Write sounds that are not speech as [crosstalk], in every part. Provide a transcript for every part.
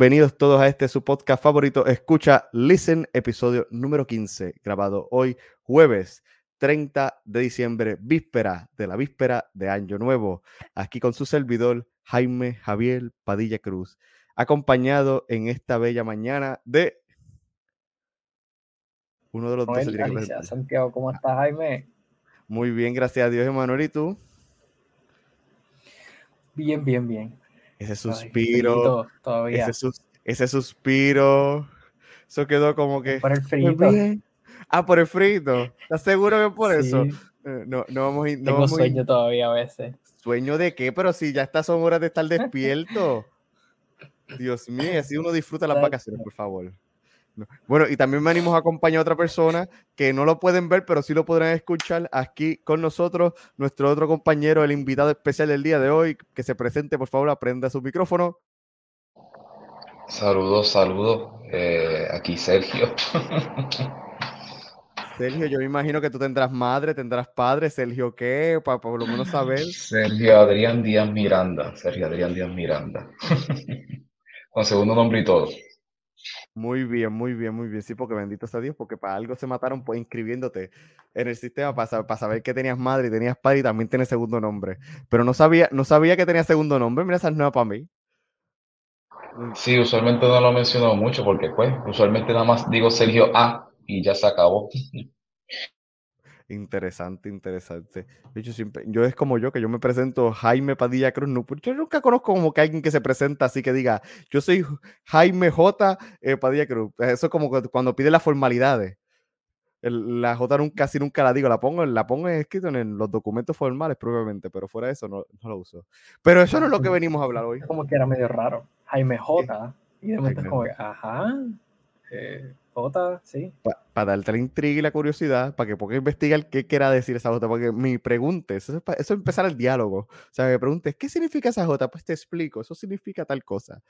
Bienvenidos todos a este su podcast favorito, Escucha Listen, episodio número 15, grabado hoy jueves 30 de diciembre, víspera de la víspera de Año Nuevo, aquí con su servidor Jaime Javier Padilla Cruz, acompañado en esta bella mañana de uno de los dos. Santiago, ¿cómo estás, Jaime? Muy bien, gracias a Dios, Emanuel, ¿y tú? Bien, bien, bien. Ese suspiro. todavía. Ese, suspiro. Eso quedó como que. Por el frito. Ah, por el frito. ¿Estás seguro que por eso? Eh, no, no vamos a Tengo sueño todavía a veces. ¿Sueño de qué? Pero si ya estas son horas de estar [laughs] despierto. Dios mío, así uno disfruta las vacaciones, por favor. Bueno, y también venimos a acompañar a otra persona que no lo pueden ver, pero sí lo podrán escuchar aquí con nosotros, nuestro otro compañero, el invitado especial del día de hoy, que se presente, por favor, aprenda su micrófono. Saludos, saludos. Eh, aquí Sergio. Sergio, yo me imagino que tú tendrás madre, tendrás padre. Sergio, ¿qué? Para por lo menos saber. Sergio Adrián Díaz Miranda. Sergio Adrián Díaz Miranda. [laughs] Con segundo nombre y todo. Muy bien, muy bien, muy bien. Sí, porque bendito sea Dios, porque para algo se mataron pues inscribiéndote en el sistema para, para saber que tenías madre y tenías padre y también tienes segundo nombre. Pero no sabía, no sabía que tenías segundo nombre. Mira, esa es nueva para mí. Sí, usualmente no lo he mencionado mucho porque pues, usualmente nada más digo Sergio A y ya se acabó. [laughs] Interesante, interesante. Yo, siempre, yo es como yo, que yo me presento Jaime Padilla Cruz. No, yo nunca conozco como que alguien que se presenta así que diga, yo soy Jaime J. Eh, Padilla Cruz. Eso es como cuando pide las formalidades. la J nunca, casi nunca la digo, la pongo, la pongo escrito en los documentos formales probablemente, pero fuera de eso no, no, lo uso. Pero eso no es lo que venimos a hablar hoy. Como que era medio raro. Jaime J. Y de momento es como, ajá. Eh, J, sí. Para darte la intriga y la curiosidad, para que pueda investigar qué quiera decir esa J, porque me pregunte, eso es, eso empezar el diálogo. O sea, me preguntes, ¿qué significa esa J? Pues te explico, eso significa tal cosa.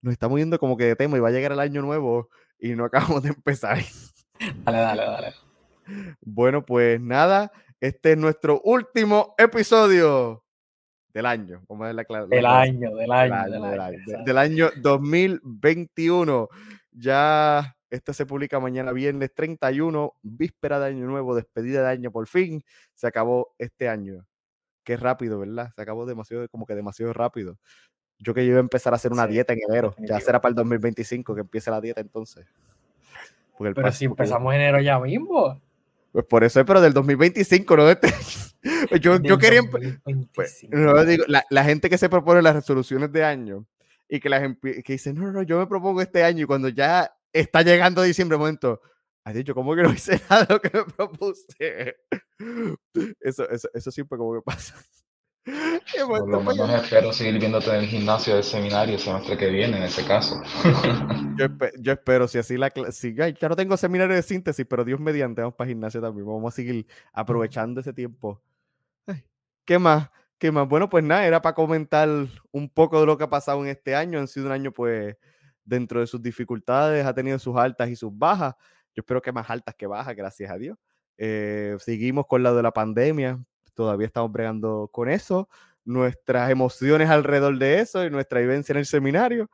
Nos estamos yendo como que de tema y va a llegar el año nuevo y no [laughs] acabamos de empezar. Dale, dale, dale. Bueno, pues nada, este es nuestro último episodio del año. Vamos a ver la, del, año, del año, del año, del año 2021. Ya este se publica mañana viernes 31, víspera de Año Nuevo, despedida de año por fin. Se acabó este año. Qué rápido, ¿verdad? Se acabó demasiado, como que demasiado rápido. Yo que yo iba a empezar a hacer una dieta en enero. Ya será para el 2025 que empiece la dieta entonces. pero si empezamos en enero ya mismo. Pues por eso es, pero del 2025, no de este. [laughs] yo, yo quería. Pues, no, digo, la, la, gente que se propone las resoluciones de año y que, las que dice, no, no, no, yo me propongo este año y cuando ya está llegando diciembre, momento, has dicho, ¿cómo que no hice [laughs] nada de lo que me propuse? Eso, eso, eso siempre como que pasa. [laughs] Por lo menos espero seguir viéndote en el gimnasio del seminario el semestre que viene, en ese caso. yo, espero, si así la si, ya, no tengo seminario de síntesis, pero Dios mediante, vamos para gimnasio también. Vamos a seguir aprovechando ese tiempo. ¿Qué más? ¿Qué más? Bueno, pues nada, era para comentar un poco de lo que ha pasado en este año. Han sido un año, pues, dentro de sus dificultades, ha tenido sus altas y sus bajas. Yo espero que más altas que bajas, gracias a Dios. Eh, seguimos con la de la pandemia, todavía estamos bregando con eso, nuestras emociones alrededor de eso y nuestra vivencia en el seminario.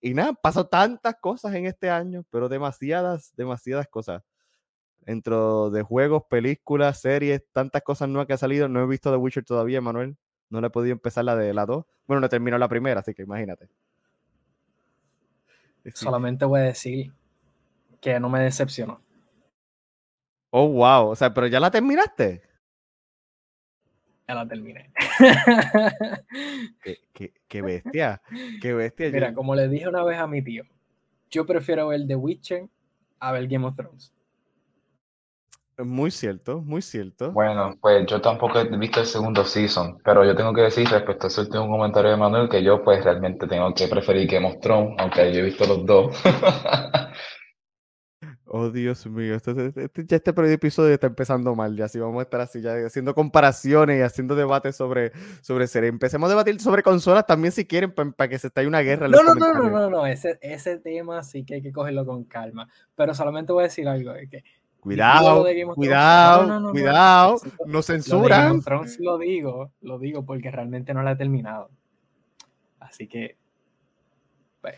Y nada, pasó tantas cosas en este año, pero demasiadas, demasiadas cosas. Dentro de juegos, películas, series, tantas cosas nuevas que han salido. No he visto The Witcher todavía, Manuel. No le he podido empezar la de la 2. Bueno, no terminó la primera, así que imagínate. Solamente voy a decir que no me decepcionó. Oh, wow. O sea, pero ya la terminaste. Ya la terminé. qué, bestia. Qué bestia. Mira, como le dije una vez a mi tío, yo prefiero ver The Witcher a ver Game of Thrones. Muy cierto, muy cierto. Bueno, pues yo tampoco he visto el segundo season, pero yo tengo que decir respecto a ese último comentario de Manuel que yo pues realmente tengo que preferir Game of Thrones, aunque yo he visto los dos. [laughs] oh, Dios mío, este, este, este, ya este episodio está empezando mal, ya si vamos a estar así, ya haciendo comparaciones y haciendo debates sobre, sobre series. Empecemos a debatir sobre consolas también si quieren, para que se estalle una guerra. no, no, no, no, no, no, ese, ese tema sí que hay que cogerlo con calma, pero solamente voy a decir algo, que Cuidado, cuidado, cuidado, no censuran. Lo, lo digo, lo digo porque realmente no la he terminado. Así que. Pues.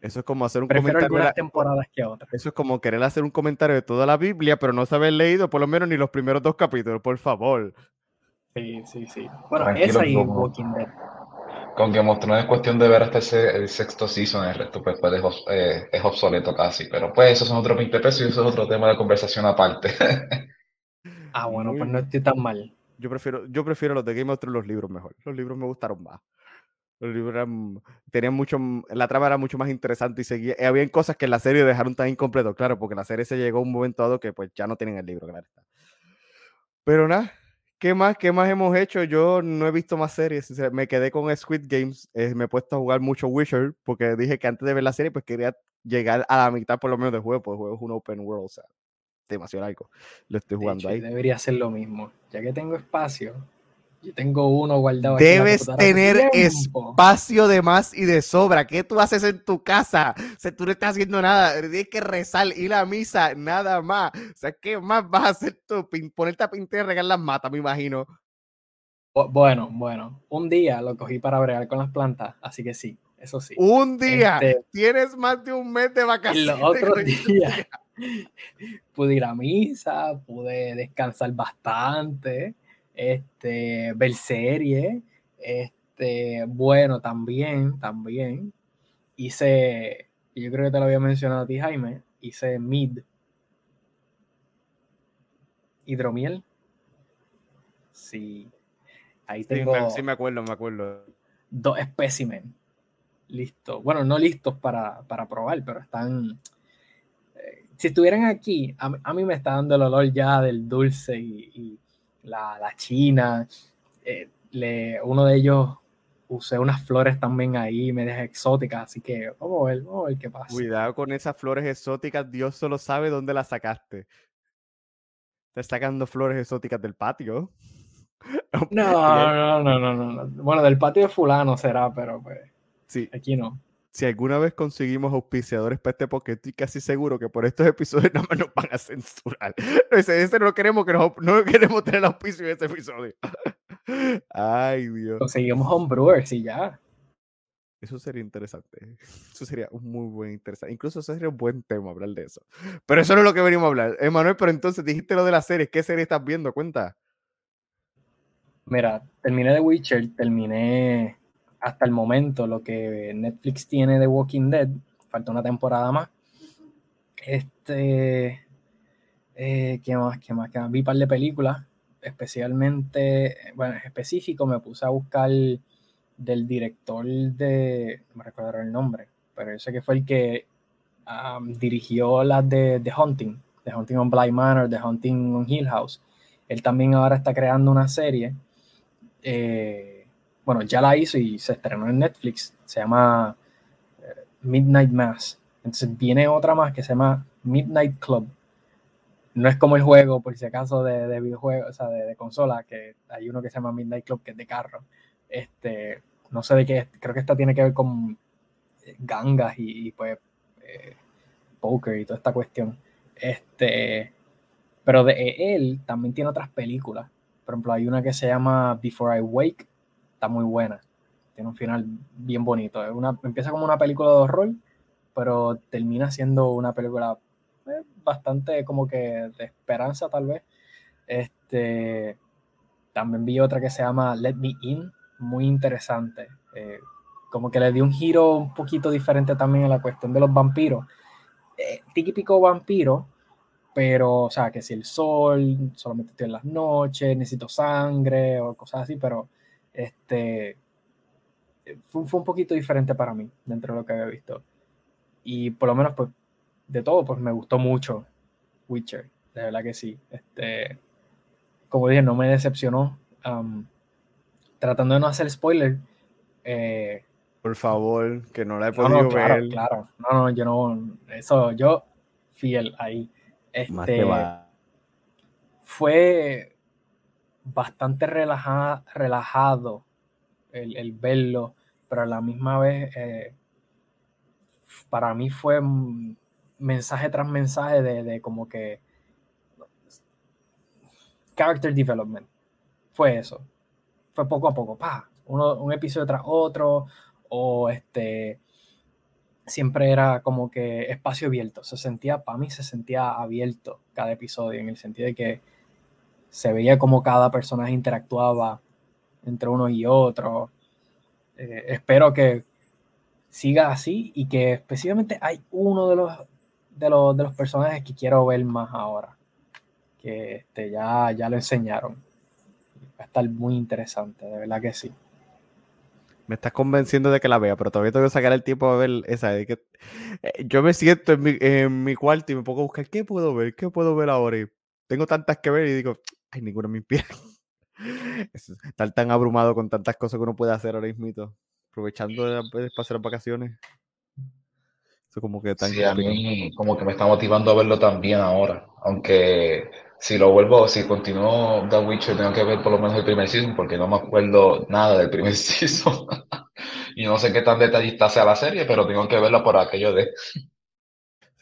Eso es como hacer un Prefiero comentario. algunas temporadas que otras. Eso es como querer hacer un comentario de toda la Biblia, pero no saber leído por lo menos ni los primeros dos capítulos, por favor. Sí, sí, sí. Bueno, Tranquilo, esa y Walking Dead. Con que mostró es cuestión de ver hasta ese, el sexto season, el resto pues, pues, es, obs- eh, es obsoleto casi. Pero pues esos son otros 20 pesos y eso es otro tema de conversación aparte. [laughs] Ah, bueno, Muy pues no estoy tan mal. Yo prefiero, yo prefiero los de Game of Thrones los libros mejor. Los libros me gustaron más. Los libros eran- tenían mucho, la trama era mucho más interesante y seguía. y habían cosas que en la serie dejaron tan incompleto, claro, porque la serie se llegó a un momento dado que pues ya no tienen el libro, claro. Pero nada, ¿qué más? ¿Qué más hemos hecho? Yo no he visto más series. o sea, Me quedé con Squid Games. eh, me he puesto a jugar mucho Witcher porque dije que antes de ver la serie pues quería llegar a la mitad por lo menos del juego, porque el juego es un open world, o sea, demasiado largo. Lo estoy De jugando hecho, ahí. debería hacer lo mismo. Ya que tengo espacio, yo tengo uno guardado Debes tener espacio de más y de sobra. ¿Qué tú haces en tu casa? O sea, tú no estás haciendo nada. Tienes que rezar, ir a misa, nada más. O sea, ¿qué más vas a hacer tú? Ponerte a pintar y regar las matas, me imagino. Bu- Bueno, bueno, un día lo cogí para bregar con las plantas, así que sí, eso sí. Un día. Este, Tienes más de un mes de y vacaciones. los otros días [laughs] pude ir a misa, pude descansar bastante, este, ver series, este, bueno, también, también hice, yo creo que te lo había mencionado a ti, Jaime, hice mid, hidromiel. Sí, ahí Sí, tengo me, sí, me acuerdo, me acuerdo. dos espécimen listos. Bueno, no listos para, para probar, pero están. eh, si estuvieran aquí, a, mí- a mí me está dando el olor ya del dulce y, y la, la china. Eh, le, uno de ellos usé unas flores también ahí, medias exóticas, así que vamos a ver, vamos a ver qué pasa. Cuidado con esas flores exóticas. Dios solo sabe dónde las sacaste. Estás sacando flores exóticas del patio. No, [laughs] no, no, no, no, no. Bueno, del patio de fulano será, pero pues Sí, aquí no. Si alguna vez conseguimos auspiciadores para este podcast, estoy casi seguro que por estos episodios [laughs] nada más nos van a censurar. Ese, ese no queremos que nos, no queremos tener auspicio en este episodio. [laughs] Ay, Dios. Conseguimos homebrewers y ya. Eso sería interesante. Eso sería un muy buen interesante. Incluso eso sería un buen tema hablar de eso. Pero eso no es lo que venimos a hablar. Emanuel, pero entonces dijiste lo de las series. ¿Qué serie estás viendo? Cuenta. Mira, terminé The Witcher, terminé hasta el momento lo que Netflix tiene de Walking Dead. Falta una temporada más. Este. eh, ¿Qué más? ¿Qué más? ¿Qué más? Vi un par de películas. Especialmente, bueno, en específico me puse a buscar del director de. No me recuerdo el nombre, pero yo sé que fue el que um, dirigió las de The Hunting, The Hunting on Bly Manor, The Hunting on Hill House. Él también ahora está creando una serie eh, bueno, ya la hizo y se estrenó en Netflix, se llama eh, Midnight Mass. Entonces viene otra más que se llama Midnight Club. No es como el juego, por si acaso, de, de videojuego, o sea, de, consola, que hay uno que se llama Midnight Club, que es de carro. Este, no sé de qué, es, creo que esta tiene que ver con eh, gangas y, pues eh, poker y toda esta cuestión. Este, pero de él también tiene otras películas. Por ejemplo, hay una que se llama Before I Wake, muy buena. Tiene un final bien bonito. Es una, empieza como una película de horror, pero termina siendo una película eh, bastante como que de esperanza, tal vez. Este, también vi otra que se llama Let Me In, muy interesante. Eh, como que le dio un giro un poquito diferente también a la cuestión de los vampiros. Eh, típico vampiro, pero, o sea, que si el sol, solamente estoy en las noches, necesito sangre o cosas así, pero este fue, fue, un poquito diferente para mí dentro de lo que había visto. Y por lo menos, pues, de todo, pues me gustó mucho Witcher, de verdad que sí. Este, como dije, no me decepcionó. Um, tratando de no hacer spoiler. Eh, por favor, que no la he no, podido no, claro, ver. Claro, no, no, yo no, eso, yo fiel ahí. Este, fue bastante relaja, relajado el, verlo, pero a la misma vez eh, para mí fue mensaje tras mensaje de, como que character development. Fue eso. Fue poco a poco, pa, un episodio tras otro, o este siempre era como que espacio abierto. Se sentía, para mí se sentía abierto cada episodio, en el sentido de que se veía como cada personaje interactuaba entre uno y otro. Eh, espero que siga así y que específicamente hay uno de los, de los, de los personajes que quiero ver más ahora, que este, ya, ya lo enseñaron. Va a estar muy interesante, de verdad que sí. Me estás convenciendo de que la vea, pero todavía tengo que sacar el tiempo a ver esa. De que, eh, yo me siento en mi, en mi, cuarto y me pongo a buscar qué puedo ver, qué puedo ver ahora. Y tengo tantas que ver y digo, ay, ninguna me inspira. [laughs] Estar tan abrumado con tantas cosas que uno puede hacer ahora mismo, aprovechando de pasar vacaciones. Eso como que tan sí, a mí como que me está motivando a verlo también ahora, aunque si lo vuelvo, si continúo The Witcher, tengo que ver por lo menos el primer season, porque no me acuerdo nada del primer [laughs] season. y no sé qué tan detallista sea la serie, pero tengo que verlo por aquello de.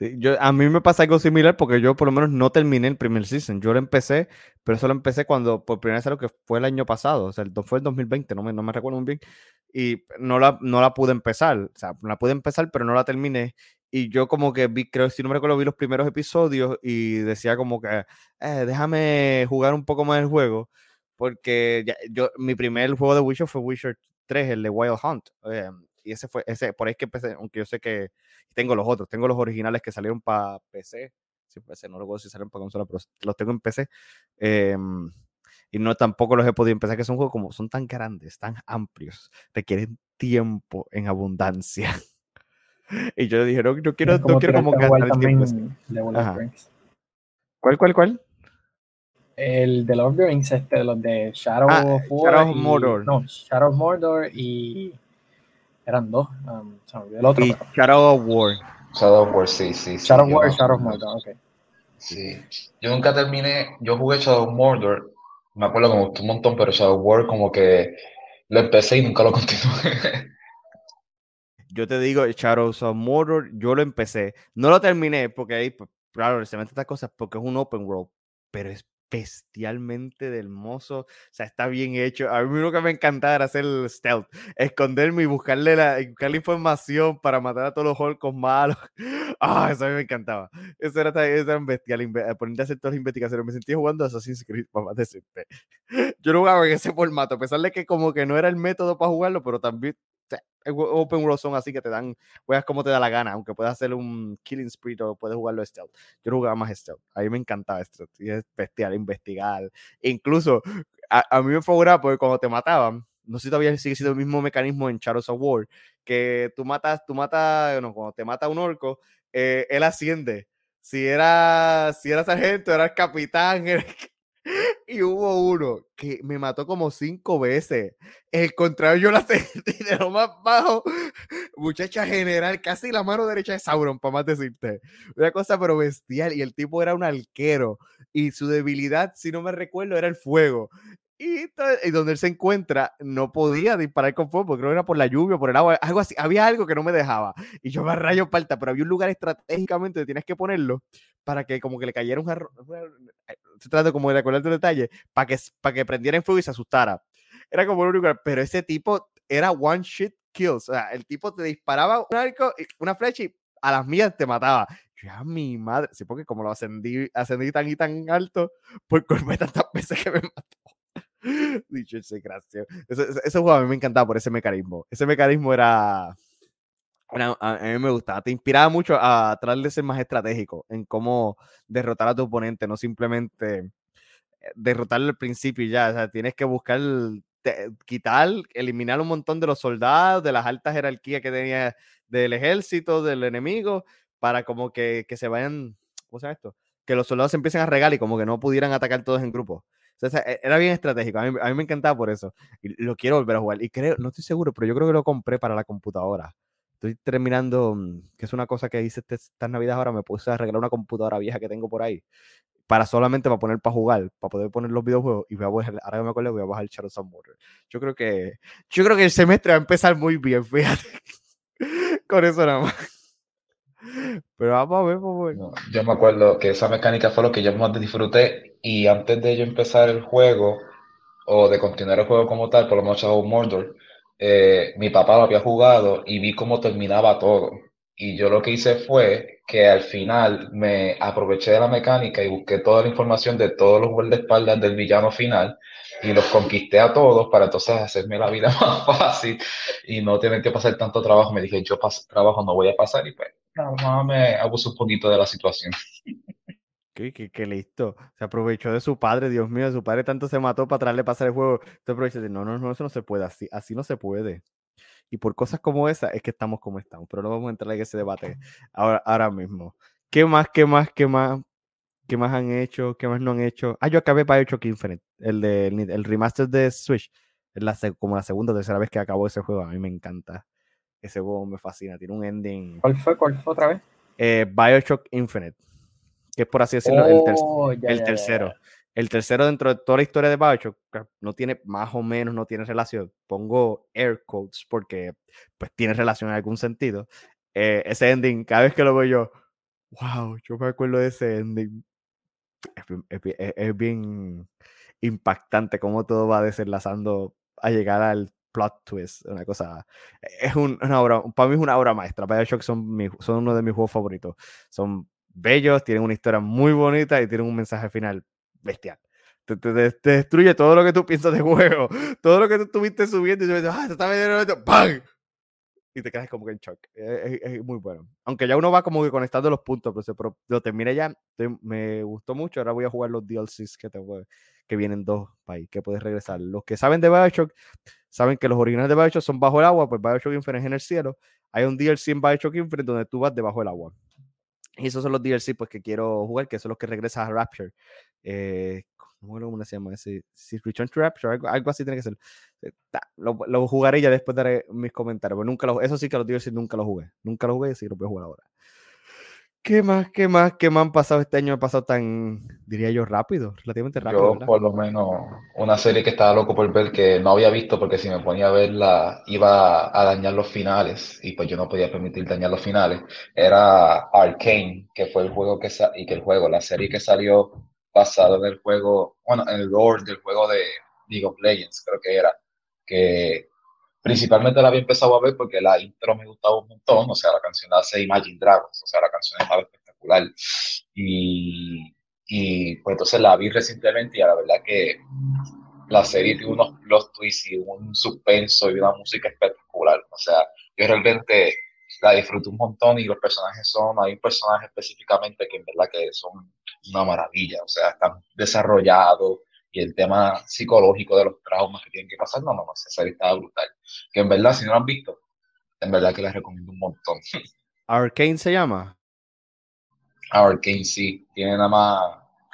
Sí, yo, a mí me pasa algo similar porque yo por lo menos no terminé el primer season. Yo lo empecé, pero eso lo empecé cuando por primera vez lo que fue el año pasado, o sea, fue el 2020, no me, no me recuerdo muy bien, y no la, no la pude empezar, o sea, la pude empezar, pero no la terminé y yo como que vi, creo, si no me recuerdo, vi los primeros episodios y decía como que, eh, déjame jugar un poco más el juego, porque yo, mi primer juego de Witcher fue Witcher 3, el de Wild Hunt, eh, y ese fue, ese, por ahí es que empecé, aunque yo sé que tengo los otros, tengo los originales que salieron para PC, sí, PC, no recuerdo si salieron para consola, pero los tengo en PC, em, y no tampoco los he podido empezar, que son juegos como, son tan grandes, tan amplios, requieren tiempo en abundancia. [laughs] Y yo dije, no, yo quiero, no quiero como gastar el tiempo. ¿Cuál, cuál, cuál? El de the Rings, este, los de Shadow ah, of War. Shadow of Mordor. No, Shadow of Mordor y. Eran dos. Um, el otro. Y Shadow of War. Shadow of War, sí, sí. Shadow of War y Shadow of Mordor, ok. Sí. Yo nunca terminé. Yo jugué Shadow of Mordor. Me acuerdo que me gustó un montón, pero Shadow of War como que lo empecé y nunca lo [laughs] continué yo te digo, Shadows of Mordor, yo lo empecé. No lo terminé porque ahí, pues, claro, se meten estas cosas porque es un open world, pero es bestialmente hermoso. O sea, está bien hecho. A mí lo que me encantaba era hacer el stealth, esconderme y buscarle la, buscar información para matar a todos los orcos malos. [laughs] Ah, eso a mí me encantaba. Eso era, eso era bestial, eh, ponerte a hacer todas las investigaciones. Me sentía jugando Assassin's Creed, para decirte. [laughs] Yo no jugaba en ese formato, a pesar de que como que no era el método para jugarlo, pero también open world son así que te dan, juegas como te da la gana, aunque puedas hacer un killing spree o puedes jugarlo stealth. Yo jugaba más stealth. A mí me encantaba stealth. Y es bestial, investigar. incluso a, mí me fue porque cuando te mataban, no sé si todavía sigue siendo el mismo mecanismo en Shadows of War, que tú matas, tú matas, no, cuando te mata un orco, eh, él asciende. Si era, si era sargento, era el capitán, [laughs] y hubo uno que me mató como cinco veces. El contrario, yo la [laughs] sentí de lo más bajo. Muchacha general, casi la mano derecha de Sauron, para más decirte. Una cosa pero bestial. Y el tipo era un arquero. Y su debilidad, si no me recuerdo, era el fuego. Y, donde él se encuentra, no podía disparar con fuego, porque creo que era por la lluvia, por el agua, algo así. Había algo que no me dejaba. Y yo me rayo palta, pero había un lugar estratégicamente donde tienes que ponerlo para que como que le cayera un jarrón. Se trata como de recordar el detalle, para que, para que prendiera en fuego y se asustara. Era como un lugar, pero ese tipo era one shit kills. O sea, el tipo te disparaba un arco, una flecha y a las mías te mataba. Yo a mi madre, sí, porque como lo ascendí, ascendí tan y tan alto, pues [laughs] colmé tantas veces que me mató. [laughs] Dicho ese gracias. Ese, juego a mí me encantaba por ese mecanismo. Ese mecanismo era. a, mí me gustaba. Te inspiraba mucho a tratar de ser más estratégico en cómo derrotar a tu oponente, no simplemente eh, derrotarlo al principio y ya. O sea, tienes que buscar, quitar, eliminar un montón de los soldados, de las altas jerarquías que tenía del ejército, del enemigo, para como que, que se vayan. ¿Cómo se llama esto? Que los soldados se empiecen a regar y como que no pudieran atacar todos en grupo. E, era bien estratégico. A mí, me encantaba por eso. Y lo quiero volver a jugar. Y creo, no estoy seguro, pero yo creo que lo compré para la computadora. Estoy terminando, mm, que es una cosa que hice este, estas navidades ahora, me puse a arreglar una computadora vieja que tengo por ahí. Para solamente para poner para jugar, para poder poner los videojuegos. Y voy a bajar, ahora que me acuerdo, voy a bajar Shadow of Mordor. Yo creo que, yo creo que el semestre va a empezar muy bien, [laughs] fíjate. Con eso nada más. Pero vamos a ver, vamos a ver. yo me acuerdo que esa mecánica fue lo que yo más disfruté y antes de yo empezar el juego o de continuar el juego como tal, por lo menos Shadow Mordor, eh, mi papá lo había jugado y vi cómo terminaba todo. Y yo lo que hice fue que al final me aproveché de la mecánica y busqué toda la información de todos los guardaespaldas del villano final y los conquisté a todos para entonces hacerme la vida [laughs] más fácil y no tener que pasar tanto trabajo. Me dije, yo trabajo no voy a pasar y pues nada me abusé un poquito de la situación. Qué, qué, listo. Se aprovechó de su padre, Dios mío, su padre tanto se mató para traerle pasar el juego. Te aprovechas de, no, no, no, eso no se puede, así, así no se puede. Y por cosas como esa es que estamos como estamos, pero no vamos a entrar en ese debate ahora, ahora mismo. ¿Qué más, qué más, qué más, qué más han hecho, qué más no han hecho? Ah, yo acabé Bioshock Infinite, el, de, el remaster de Switch. Es la, como la segunda o tercera vez que acabó ese juego. A mí me encanta. Ese juego me fascina. Tiene un ending. ¿Cuál fue? ¿Cuál fue otra vez? Eh, Bioshock Infinite que es por así decirlo el, oh, tercero. El tercero dentro de toda la historia de Bioshock no tiene más o menos, no tiene relación. Pongo air quotes porque pues tiene relación en algún sentido. Eh, ese ending, cada vez que lo veo yo, wow, yo me acuerdo de ese ending. Es, bien impactante cómo todo va desenlazando a llegar al plot twist, una cosa, es una obra, para mí es una obra maestra, Bioshock son, son uno de mis juegos favoritos, son bellos, tienen una historia muy bonita y tienen un mensaje final bestial. Te, destruye todo lo que tú piensas de juego, [laughs] todo lo que tú estuviste subiendo y dices, ah, se está vendiendo ¡pam! Y te quedas como que en shock. Es, muy bueno. Aunque ya uno va como que conectando los puntos, pero, lo terminé ya, me gustó mucho. Ahora voy a jugar los DLCs que, te, que vienen dos para que puedes regresar. Los que saben de Bioshock saben que los originales de Bioshock son bajo el agua, pues Bioshock Infinite es en el cielo. Hay un DLC en Bioshock Infinite donde tú vas debajo del agua. Y esos son los DLC pues, que quiero jugar, que son los que regresan a Rapture. Eh, ¿Cómo se llama? Si Return to Rapture, algo, así tiene que ser. Eh, lo, lo, jugaré ya después daré mis comentarios. Pero nunca lo, eso sí que los DLC nunca lo jugué. Nunca lo jugué, sí lo voy a jugar ahora. ¿Qué más, qué más, qué más han pasado este año? Ha pasado tan, diría yo, rápido, relativamente rápido. Yo, por lo menos, una serie que estaba loco por ver que no había visto porque si me ponía a verla iba a dañar los finales y pues yo no podía permitir dañar los finales. Era Arcane, que fue el juego que y que el juego, la serie que salió basada en el juego, bueno, en el lore del juego de League of Legends, creo que era, que Principalmente la había empezado a ver porque la intro me gustaba un montón, o sea, la canción hace Imagine Dragons, o sea, la canción estaba espectacular. Y, y pues entonces la vi recientemente y la verdad que la serie tiene unos plot twists y un suspenso y una música espectacular. O sea, yo realmente la disfruto un montón y los personajes son, hay un personaje específicamente que en verdad que son una maravilla, o sea, están desarrollados, y el tema psicológico de los traumas que tienen que pasar, no, no, no, esa serie está brutal. Que en verdad, si no lo han visto, en verdad que les recomiendo un montón. [laughs] ¿Arcane se llama? Arcane, sí. Tiene nada más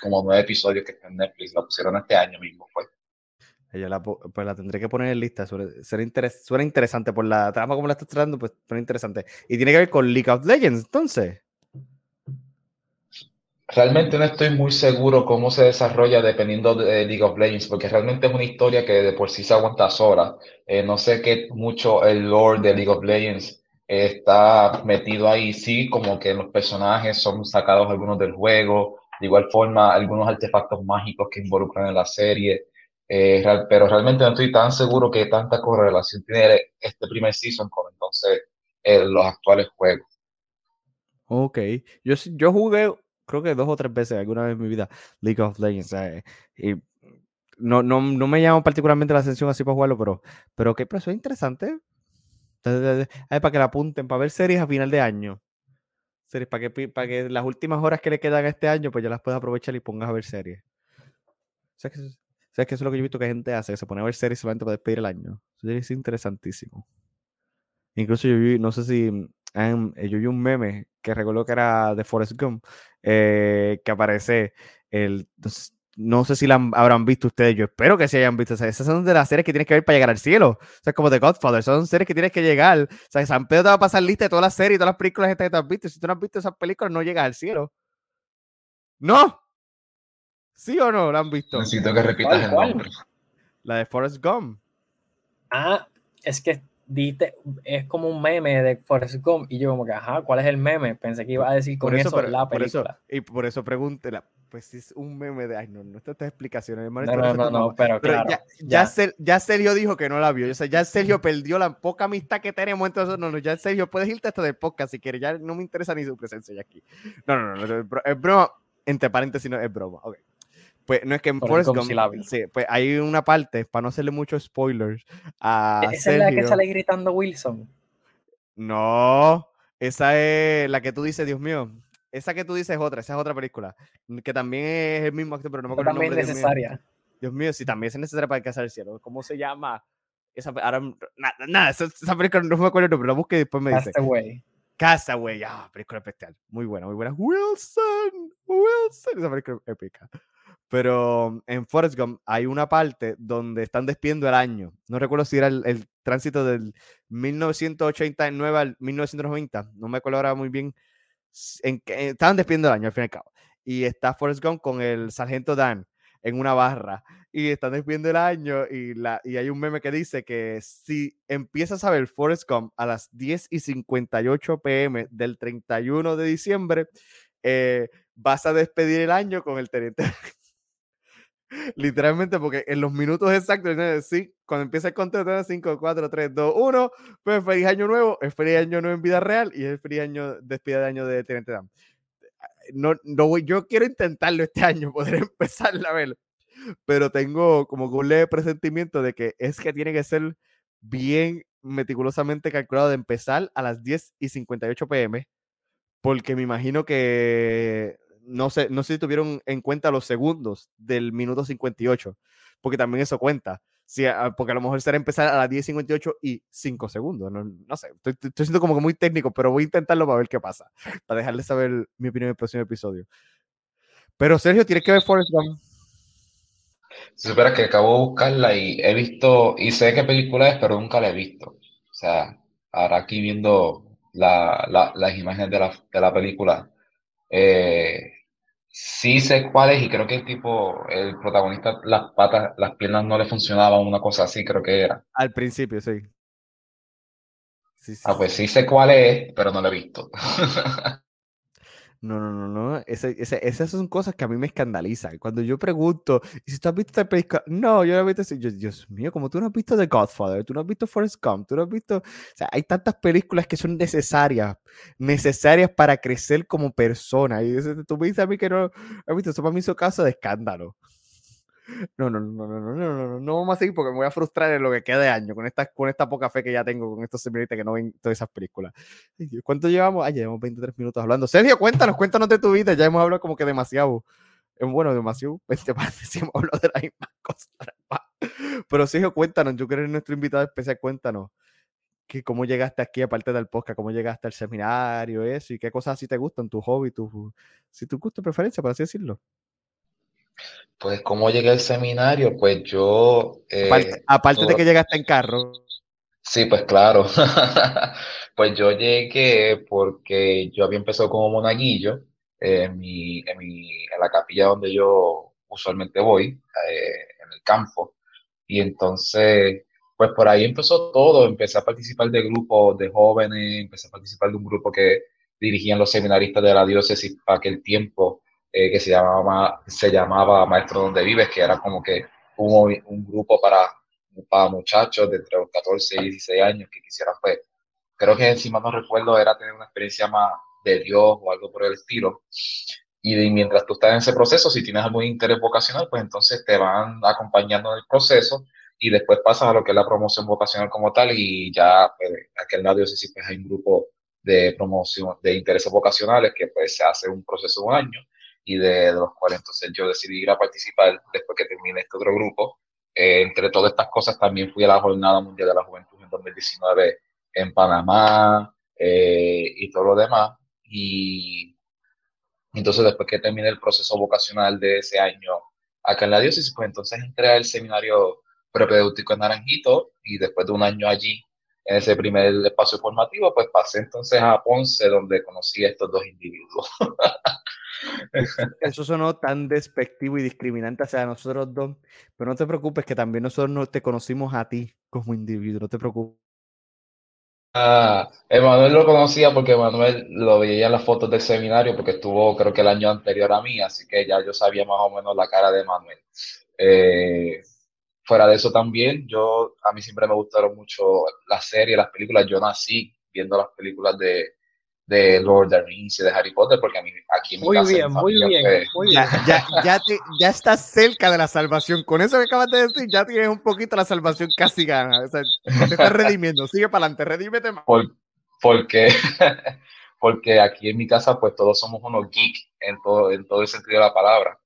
como nueve episodios que está en Netflix. La pusieron este año mismo, fue. Ella la, pues la tendré que poner en lista. Suena, suena interesante por la trama como la estás tratando, pues suena interesante. Y tiene que ver con League of Legends, entonces. Realmente no estoy muy seguro cómo se desarrolla dependiendo de League of Legends, porque realmente es una historia que de por sí se aguanta sola. Eh, no sé qué mucho el lore de League of Legends está metido ahí, sí, como que los personajes son sacados algunos del juego, de igual forma algunos artefactos mágicos que involucran en la serie, eh, pero realmente no estoy tan seguro que tanta correlación tiene este primer season con entonces eh, los actuales juegos. Ok, yo, yo jugué creo que dos o tres veces alguna vez en mi vida League of Legends. Y no, no, no, me llama particularmente la atención así para jugarlo, pero, pero que pero eso es interesante. para que la apunten, para ver series a final de año. Series, para que, para que las últimas horas que le quedan este año, pues ya las puedas aprovechar y pongas a ver series. ¿Sabes que, ¿Sabes que eso es lo que yo he visto que gente hace? Se pone a ver series solamente para despedir el año. Eso es interesantísimo. Incluso yo vi, no sé si eh, yo vi un meme que recordó que era de Forrest Gump, eh, que aparece el... No sé si la habrán visto ustedes, yo espero que se hayan visto. esas son de las series que tienes que ver para llegar al cielo. O sea, como The Godfather, son series que tienes que llegar. O sea, San Pedro te va a pasar lista de todas las series y todas las películas que te has visto. Si tú no has visto esas películas, no llegas al cielo. ¡No! ¿Sí o no? ¿La han visto? Necesito que repitas el nombre. La de Forrest Gump. Ah, es que diste, es como un meme de Forrest Gump y yo como que, ajá, ¿cuál es el meme? Pensé que iba a decir con eso, la película. y por eso pregúntela, Pues es un meme de. Ay, no, no estas explicaciones, hermano. No, no, no, no, pero Pero claro. ya, ya. ya, Ser- ya Sergio dijo que no la vio. O sea, ya Sergio perdió la poca amistad que tenemos. Entonces, no, no, ya Sergio, puedes irte hasta del podcast si quieres. Ya no me interesa ni su presencia ya aquí. No, no, no, no, es broma. Entre paréntesis, no es broma. Ok. Pues no es que en Forrest Gump sí pues hay una parte, para no hacerle muchos spoilers a Esa es la que sale gritando Wilson. No, esa es la que tú dices, Dios mío. Esa que tú dices es otra, esa es otra película. Que también es el mismo actor, pero no me acuerdo el también nombre. es Dios mío. necesaria. Dios mío, sí, también es necesaria para alcanzar el cielo. ¿Cómo se llama? Esa, ahora, nada, nada, esa, esa película no me acuerdo el nombre, la busqué y después me dice. Castaway. Castaway, ah, película especial. Muy buena, muy buena. Wilson, Wilson, esa película épica. Pero en Forrest Gump hay una parte donde están despidiendo el año. No recuerdo si era el, tránsito del 1989 al 1990. No me acuerdo ahora muy bien. s- En, qué- estaban despidiendo el año, al fin y al cabo. Y está Forrest Gump con el sargento Dan en una barra. Y están despidiendo el año. Y, la, y hay un meme que dice que si empiezas a ver Forrest Gump a las 10 y 58 pm del 31 de diciembre, eh, vas a despedir el año con el teniente. [laughs] Literalmente, porque en los minutos exactos, sí, cuando empieza el conteo, 5, 4, 3, 2, 1, pues feliz año nuevo, es feliz año nuevo en vida real y es el feliz año, despedida de año de Teniente Dan. No, no yo quiero intentarlo este [laughs] año, poder empezar a verlo, pero tengo como que un leve presentimiento de que es que tiene que ser bien meticulosamente calculado de empezar a las 10 y 58 pm, porque me imagino que no sé, no sé si tuvieron en cuenta los segundos del minuto 58, porque también eso cuenta. Sí, a- porque a lo mejor será empezar a las 10.58 y 5 segundos. No, no sé, estoy, estoy- siendo como que muy técnico, pero voy a intentarlo para ver qué pasa, para dejarles saber mi opinión en el próximo episodio. Pero Sergio, tienes que ver Forrest Gump. Si supieras que acabo de buscarla y he visto, y sé qué película es, pero nunca la he visto. O sea, ahora aquí viendo la- las imágenes de la, de la película, eh, sí sé cuál es y creo que el tipo, el protagonista, las patas, las piernas no le funcionaban, una cosa así, creo que era. Al principio, sí. Sí, sí, Ah, pues sí. sé cuál es, pero no la he visto. [laughs] No, no, no, no. Ese- ese- esas son cosas que a mí me escandalizan. Cuando yo pregunto, ¿y si tú has visto esta película? No, yo no he visto así. Yo, Dios mío, como tú no has visto The Godfather, tú no has visto Forrest Gump, tú no has visto. O sea, hay tantas películas que son necesarias, necesarias para crecer como persona. Y tú me dices a mí que no has visto, eso para mí un caso de escándalo. No, no, no, no, no, no, no, no, vamos a seguir porque me voy a frustrar en lo que queda de año con esta, con esta poca fe que ya tengo con estos seminarios que no ven todas esas películas. ¿Cuánto llevamos? Ah, llevamos 23 minutos hablando. Sergio, cuéntanos, cuéntanos de tu vida. Ya hemos hablado como que demasiado. Eh, bueno, demasiado. [laughs] Hemos hablado de las cosas. Pero Sergio, cuéntanos. Yo creo que nuestro invitado especial, cuéntanos. Que cómo llegaste aquí, aparte del podcast, cómo llegaste al seminario, eso, y qué cosas así te gustan, tu hobby, tu, si tu gusto preferencia, por así decirlo. Pues, ¿cómo llegué al seminario? Pues yo, Aparte, eh, aparte de todo- que llegaste en carro. Sí, pues claro. [laughs] Pues yo llegué porque yo había empezado como monaguillo eh, en mi, en mi, en la capilla donde yo usualmente voy, eh, en el campo. Y entonces, pues por ahí empezó todo. Empecé a participar de grupos de jóvenes, empecé a participar de un grupo que dirigían los seminaristas de la diócesis para aquel tiempo, eh, que se llamaba, se llamaba Maestro Donde Vives, que era como que un, un grupo para, para muchachos de entre los 14 y 16 años que quisieran, pues, creo que encima no recuerdo, era tener una experiencia más de Dios o algo por el estilo. Y de- mientras tú estás en ese proceso, si tienes algún interés vocacional, pues entonces te van acompañando en el proceso y después pasas a lo que es la promoción vocacional como tal y ya pues, aquí en la pues hay un grupo de promoción de intereses vocacionales que pues se hace un proceso de un año y de, de los cuales entonces yo decidí ir a participar después que termine este otro grupo. Eh, entre todas estas cosas también fui a la Jornada Mundial de la Juventud en 2019 en Panamá eh, y todo lo demás. Y entonces después que terminé el proceso vocacional de ese año acá en la diócesis, pues entonces entré al seminario propedéutico en Naranjito y después de un año allí en ese primer espacio formativo, pues pasé entonces a Ponce donde conocí a estos dos individuos. Eso sonó tan despectivo y discriminante hacia nosotros dos, pero no te preocupes que también nosotros no te conocimos a ti como individuo, no te preocupes. Emanuel lo conocía porque Emanuel lo veía en las fotos del seminario porque estuvo creo que el año anterior a mí, así que ya yo sabía más o menos la cara de Emanuel. Eh, fuera de eso también, yo a mí siempre me gustaron mucho las series, las películas. Yo nací viendo las películas de, de Lord of the Rings y de Harry Potter, porque a mí, aquí en mi Muy casa, bien, muy bien, muy bien. Ya, ya, ya, te- ya estás cerca de la salvación. Con eso que acabas de decir, ya tienes un poquito la salvación casi gana. O sea, te estás [laughs] redimiendo. Sigue para adelante, redímete más. por- porque, [laughs] porque aquí en mi casa, pues todos somos unos geeks en todo, en todo el sentido de la palabra.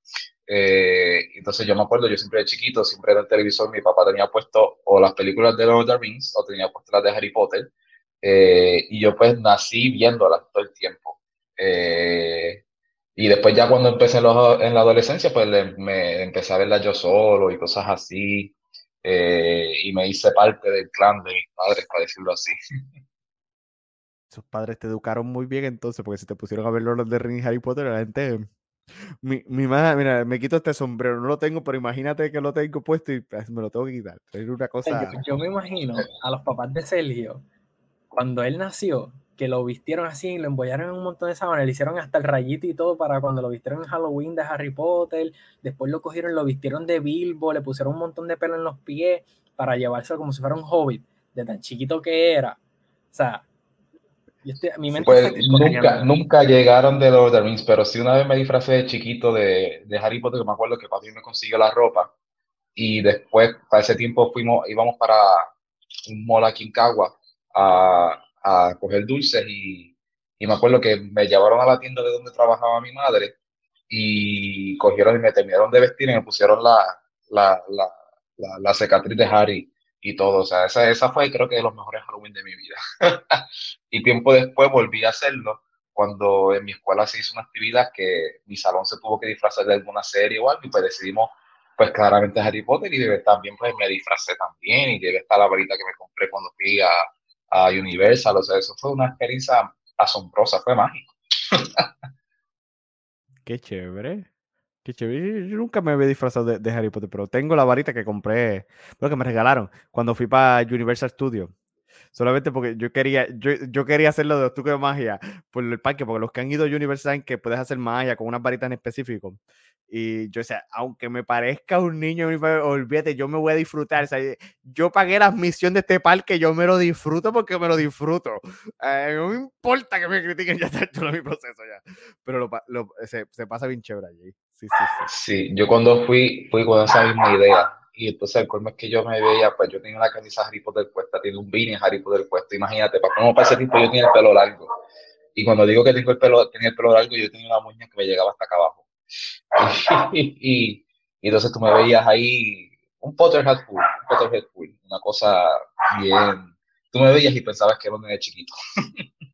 Eh, entonces yo me acuerdo, yo siempre de chiquito, siempre en el televisor, mi papá tenía puesto o las películas de Lord of the Rings o tenía puesto las de Harry Potter. eh, y yo pues nací viéndolas todo el tiempo. Eh, y después ya cuando empecé en, la adolescencia, pues le- me empecé a verlas yo solo y cosas así. eh, y me hice parte del clan de mis padres, para decirlo así. [laughs] Sus padres te educaron muy bien entonces, porque si te pusieron a ver Lord of the Rings y Harry Potter, la gente... Mi, mi madre, mira, me quito este sombrero, no lo tengo, pero imagínate que lo tengo puesto y pues, me lo tengo que quitar. Es una cosa... yo, yo me imagino a los papás de Sergio, cuando él nació, que lo vistieron así, lo embollaron en un montón de sábanas, le hicieron hasta el rayito y todo para cuando lo vistieron en Halloween de Harry Potter, después lo cogieron, lo vistieron de Bilbo, le pusieron un montón de pelo en los pies para llevárselo como si fuera un hobbit, de tan chiquito que era. O sea, estoy, mi mente Pues nunca, nunca llegaron de Lord of the Rings, pero sí una vez me disfracé de chiquito de, de Harry Potter, que me acuerdo que papi me consiguió la ropa. Y después, para ese tiempo, fuimos, íbamos para un mall aquí en Cagua a, a coger dulces y, y me acuerdo que me llevaron a la tienda de donde trabajaba mi madre y cogieron y me terminaron de vestir y me pusieron la, la, la, la, la cicatriz de Harry y todo. O sea, esa, esa fue creo que de los mejores Halloween de mi vida. [laughs] y tiempo después volví a hacerlo cuando en mi escuela se hizo una actividad que mi salón se tuvo que disfrazar de alguna serie o algo y pues decidimos pues claramente Harry Potter y de- también pues me disfracé también y llevé esta la varita que me compré cuando fui a, a Universal, o sea, eso fue una experiencia asombrosa, fue mágico. [laughs] Qué chévere. Qué chévere. Yo nunca me había disfrazado de, Harry Potter, pero tengo la varita que compré, bueno, que me regalaron cuando fui para Universal Studios. Solamente porque yo quería, yo, yo quería hacerlo de los trucos de magia por el parque, porque los que han ido a Universal saben que puedes hacer magia con unas varitas en específico. Y yo, sea, aunque me parezca un niño, olvídate, yo me voy a disfrutar. O sea, yo pagué la admisión de este parque, yo me lo disfruto porque me lo disfruto. Eh, no me importa que me critiquen, [laughs] ya está hecho mi proceso ya. Pero lo- se, se pasa bien chévere allí. Sí, sí, sí. Sí, yo cuando fui, fui con esa misma idea. Y entonces el colmo es que yo me veía, pues yo tenía una camisa Harry Potter puesta, tenía un beanie Harry Potter puesto. Imagínate, para como para ese tiempo yo tenía el pelo largo. Y cuando digo que tengo el pelo, tenía el pelo largo, yo tenía una muñeca que me llegaba hasta acá abajo. [laughs] y, y entonces tú me veías ahí, un Potterhead full, un Potterhead full, una cosa bien. Tú me veías y pensabas que era un nene chiquito. [laughs]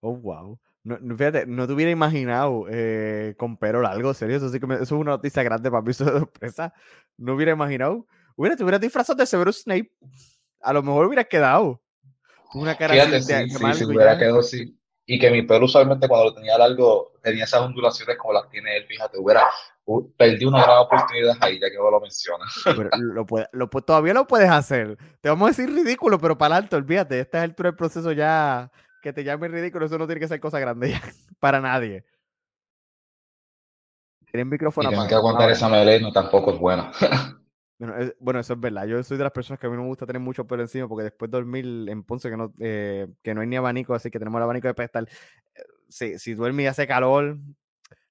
Oh, wow. No, fíjate, no te hubiera imaginado eh, con pelo largo, serio. Eso sí que me- eso es una noticia grande para mí, [laughs] eso de sorpresa. No hubiera imaginado. Hubiera, te hubieras disfrazado de Severus Snape. A lo mejor hubieras quedado. Una cara Fíjate, de, sí, de sí, y hubiera quedado así. Y que mi pelo usualmente cuando lo tenía largo tenía esas ondulaciones como las tiene él, fíjate, hubiera, hu- perdí una gran oportunidad ahí, ya que no lo menciona. Pero lo lo todavía lo puedes hacer. Te vamos a decir ridículo, pero para alto, olvídate. Esta altura del proceso ya que te llamen ridículo, eso no tiene que ser cosa grande ya. [laughs] Para nadie. Tienes Y micrófono tener que apagado. aguantar esa melena tampoco es buena. [laughs] Bueno, es- bueno, eso es verdad. Yo soy de las personas que a mí no me gusta tener mucho pelo encima porque después de dormir en Ponce, que no, eh, que no hay ni abanico, así que tenemos el abanico de pedestal. eh, Si, si duerme y hace calor,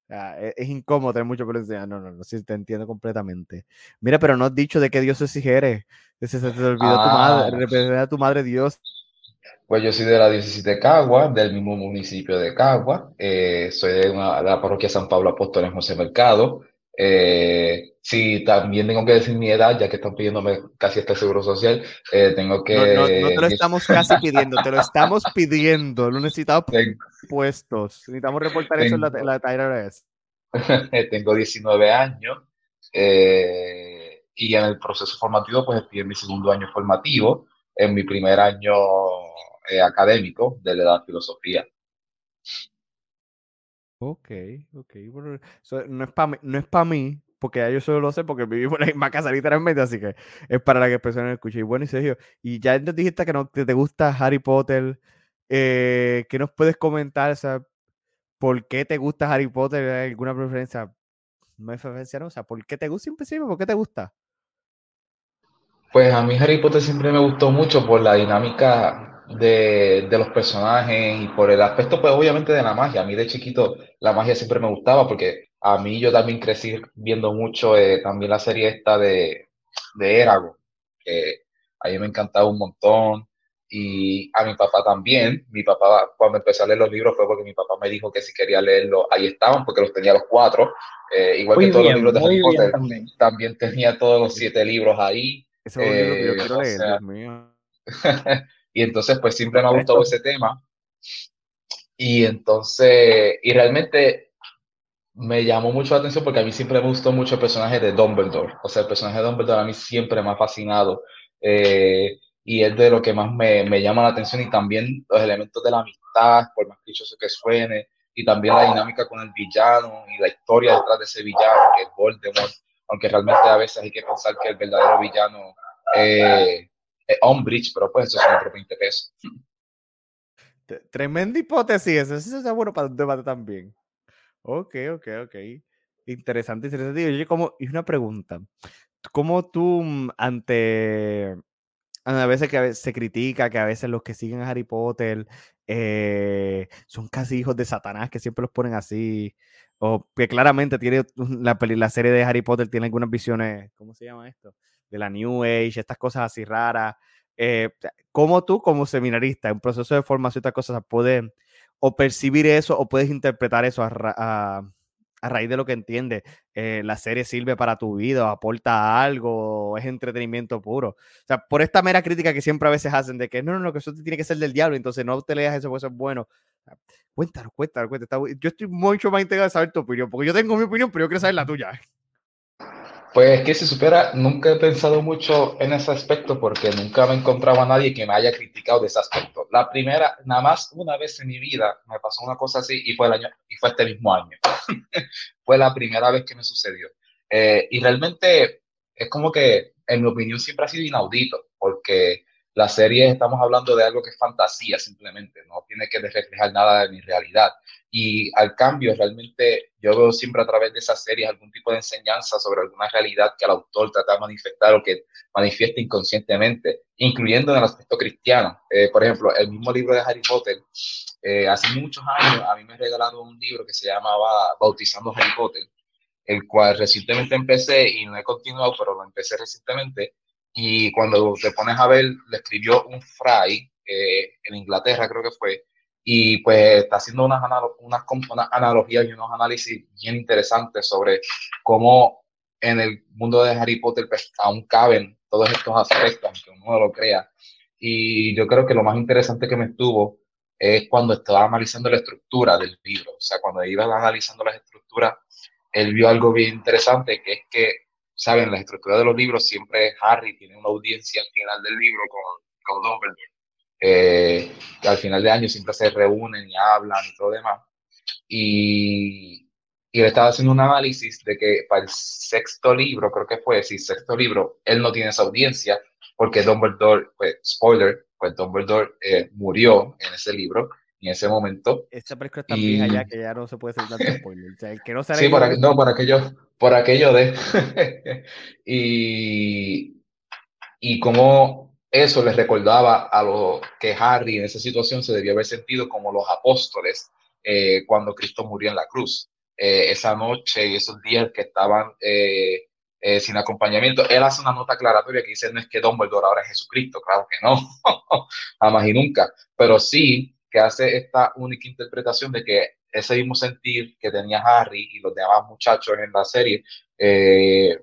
ah, es, es incómodo tener mucho pelo encima. No, no, no, sí, te entiendo completamente. Mira, pero no has dicho de qué Dios eres. Se, se te olvidó tu madre, Ah. representar a tu madre Dios. Pues yo soy de la diócesis de Cagua, del mismo municipio de Cagua. eh, soy de, una- de la parroquia San Pablo Apóstol en José Mercado. Eh, sí, también tengo que decir mi edad, ya que están pidiéndome casi este seguro social. eh, tengo que... No, no, no te lo estamos casi pidiendo, te lo estamos pidiendo. Lo necesitamos [laughs] ten- puestos. Necesitamos reportar eso en la, la IRS. [laughs] tengo 19 años eh, y en el proceso formativo pues estoy en mi segundo año formativo, en mi primer año eh, académico de la edad filosofía. Ok, ok. Eso no es para no para mí, porque ya yo solo lo sé porque vivimos en la misma casa literalmente, así que es para la que personas escuchen. Y bueno, y Sergio, y ya nos dijiste que no, te, te gusta Harry Potter, eh, ¿qué nos puedes comentar? O sea, ¿por qué te gusta Harry Potter? ¿Hay alguna preferencia? No hay preferencia, ¿no? O sea, ¿por qué te gusta siempre? ¿Por qué te gusta? Pues a mí Harry Potter siempre me gustó mucho por la dinámica de, de, los personajes y por el aspecto, pues obviamente de la magia. A mí de chiquito la magia siempre me gustaba porque a mí yo también crecí viendo mucho eh, también la serie esta de, de Erago, que a mí me encantaba un montón. Y a mi papá también. Mi papá, cuando empecé a leer los libros, fue porque mi papá me dijo que si quería leerlos, ahí estaban, porque los tenía los cuatro. Eh, igual que todos los libros de Harry Potter, también. también. tenía todos los siete libros ahí. Ese es un libro que yo quiero leer, Dios mío. [laughs] y entonces, pues siempre me ha gustado ese tema. Y entonces, y realmente me llamó mucho la atención porque a mí siempre me gustó mucho el personaje de Dumbledore. O sea, el personaje de Dumbledore a mí siempre me ha fascinado. Eh, y es de lo que más me, me, llama la atención y también los elementos de la amistad, por más dichoso que suene, y también la dinámica con el villano y la historia detrás de ese villano que es Voldemort, aunque realmente a veces hay que pensar que el verdadero villano eh, es Umbridge, pero pues eso es otro 20 pesos. Tremenda hipótesis, eso es bueno para un debate también. Ok, ok, ok. Interesante, interesante. Y como, y una pregunta. ¿Cómo tú mm, ante a veces que se critica que a veces los que siguen a Harry Potter eh, son casi hijos de Satanás, que siempre los ponen así. O que claramente tiene la, serie de Harry Potter tiene algunas visiones, ¿cómo se llama esto? De la New Age, estas cosas así raras. Eh, ¿Cómo tú, como seminarista, en proceso de formación, estas cosas, puedes o percibir eso o puedes interpretar eso a, a raíz de lo que entiende, eh, la serie sirve para tu vida, aporta algo, es entretenimiento puro. O sea, por esta mera crítica que siempre a veces hacen de que no, no, no, que eso tiene que ser del diablo, entonces no te leas eso, porque eso es bueno. Cuéntanos, cuéntanos, cuéntanos. Yo estoy mucho más interesado en saber tu opinión, porque yo tengo mi opinión, pero yo quiero saber la tuya. Pues que si supera, nunca he pensado mucho en ese aspecto porque nunca me he encontrado a nadie que me haya criticado de ese aspecto. La primera, nada más una vez en mi vida me pasó una cosa así y fue el año y fue este mismo año. [laughs] fue la primera vez que me sucedió. Eh, y realmente es como que, en mi opinión, siempre ha sido inaudito porque la serie estamos hablando de algo que es fantasía simplemente, no tiene que reflejar nada de mi realidad. Y al cambio, realmente yo veo siempre a través de esas series algún tipo de enseñanza sobre alguna realidad que el autor trata de manifestar o que manifiesta inconscientemente, incluyendo en el aspecto cristiano. Eh, por ejemplo, el mismo libro de Harry Potter, eh, hace muchos años a mí me regalaron un libro que se llamaba Bautizando Harry Potter, el cual recientemente empecé y no he continuado, pero lo empecé recientemente y cuando te pones a ver, le escribió un fray eh, en Inglaterra, creo que fue, y pues está haciendo unas, unas, unas analogías y unos análisis bien interesantes sobre cómo en el mundo de Harry Potter pues, aún caben todos estos aspectos, aunque uno no lo crea. Y yo creo que lo más interesante que me estuvo es cuando estaba analizando la estructura del libro. O sea, cuando iba analizando las estructuras, él vio algo bien interesante, que es que saben, la estructura de los libros siempre Harry tiene una audiencia al final del libro con, con Dumbledore. Eh, que al final de año siempre se reúnen y hablan y todo demás. Y, y él estaba haciendo un análisis de que para el sexto libro, creo que fue, sí, sexto libro, él no tiene esa audiencia porque Dumbledore, pues, spoiler, pues Dumbledore eh, murió en ese libro en ese momento. Esta película está y... vieja ya que ya no se puede hacer tanto spoiler. O sea, que no sí, por, aqu no, por aquello, por aquello de... [laughs] y, y como eso les recordaba a lo que Harry en esa situación se debió haber sentido como los apóstoles eh, cuando Cristo murió en la cruz. Eh, esa noche y esos días que estaban eh, sin acompañamiento. Él hace una nota aclaratoria que dice no es que Dumbledore ahora es Jesucristo, claro que no, [laughs] jamás y nunca, pero sí que hace esta única interpretación de que ese mismo sentir que tenía Harry y los demás muchachos en la serie, eh,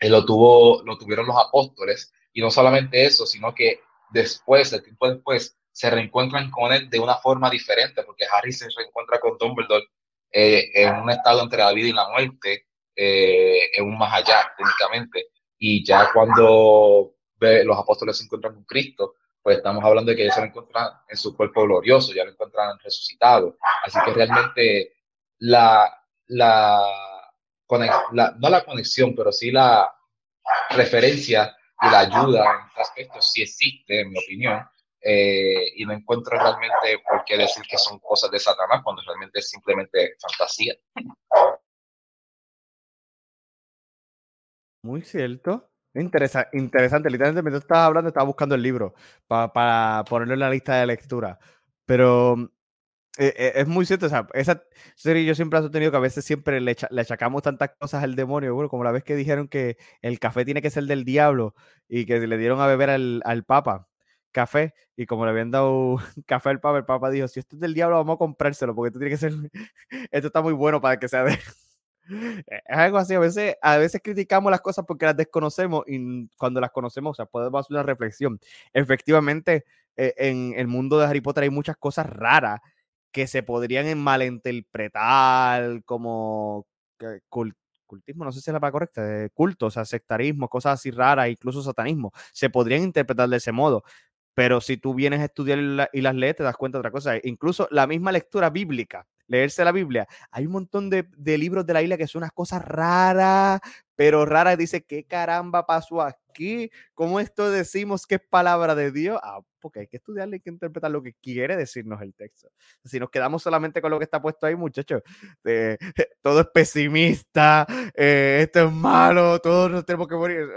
lo, tuvo, lo tuvieron los apóstoles, y no solamente eso, sino que después, el tiempo después, se reencuentran con él de una forma diferente, porque Harry se reencuentra con Dumbledore eh, en un estado entre la vida y la muerte, eh, en un más allá, técnicamente, y ya cuando ve, los apóstoles se encuentran con Cristo, pues estamos hablando de que ya se lo encuentran en su cuerpo glorioso, ya lo encuentran resucitado. Así que realmente la, la, no la conexión, pero sí la referencia y la ayuda en este aspecto sí existe, en mi opinión, eh, y no encuentro realmente por qué decir que son cosas de Satanás cuando realmente es simplemente fantasía. Muy cierto. Interesa interesante. Literalmente, mientras estabas hablando, estaba buscando el libro para ponerlo en la lista de lectura. Pero es muy cierto, o sea, esa serie yo siempre he sostenido que a veces siempre le, le, achacamos tantas cosas al demonio, bueno, como la vez que dijeron que el café tiene que ser del diablo y que le dieron a beber al, Papa café y como le habían dado [laughs] café al Papa, el Papa dijo, si esto es del diablo, vamos a comprárselo porque esto tiene que ser, [laughs] esto está muy bueno para que sea de... [laughs] Es algo así, a veces, a veces criticamos las cosas porque las desconocemos y cuando las conocemos, o sea, podemos hacer una reflexión. Efectivamente, eh, en el mundo de Harry Potter hay muchas cosas raras que se podrían malinterpretar como cultismo, no sé si es la palabra correcta, de culto, o sea, sectarismo, cosas así raras, incluso satanismo, se podrían interpretar de ese modo. Pero si tú vienes a estudiar y las lees, te das cuenta de otra cosa. Incluso la misma lectura bíblica, leerse la Biblia, hay un montón de, de libros de la isla que son unas cosas raras, pero raras. Dice, ¿qué caramba pasó aquí? ¿Cómo esto decimos que es palabra de Dios? Ah, porque hay que estudiarle, hay que interpretar lo que quiere decirnos el texto. Si nos quedamos solamente con lo que está puesto ahí, muchachos, [laughs] todo es pesimista, eh, esto es malo, todos nos tenemos que morir.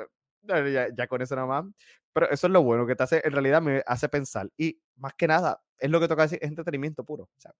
Ya, ya, con eso nada más. Pero eso es lo bueno que te hace, en realidad me hace pensar. Y más que nada, es lo que toca decir, es entretenimiento puro. O sea,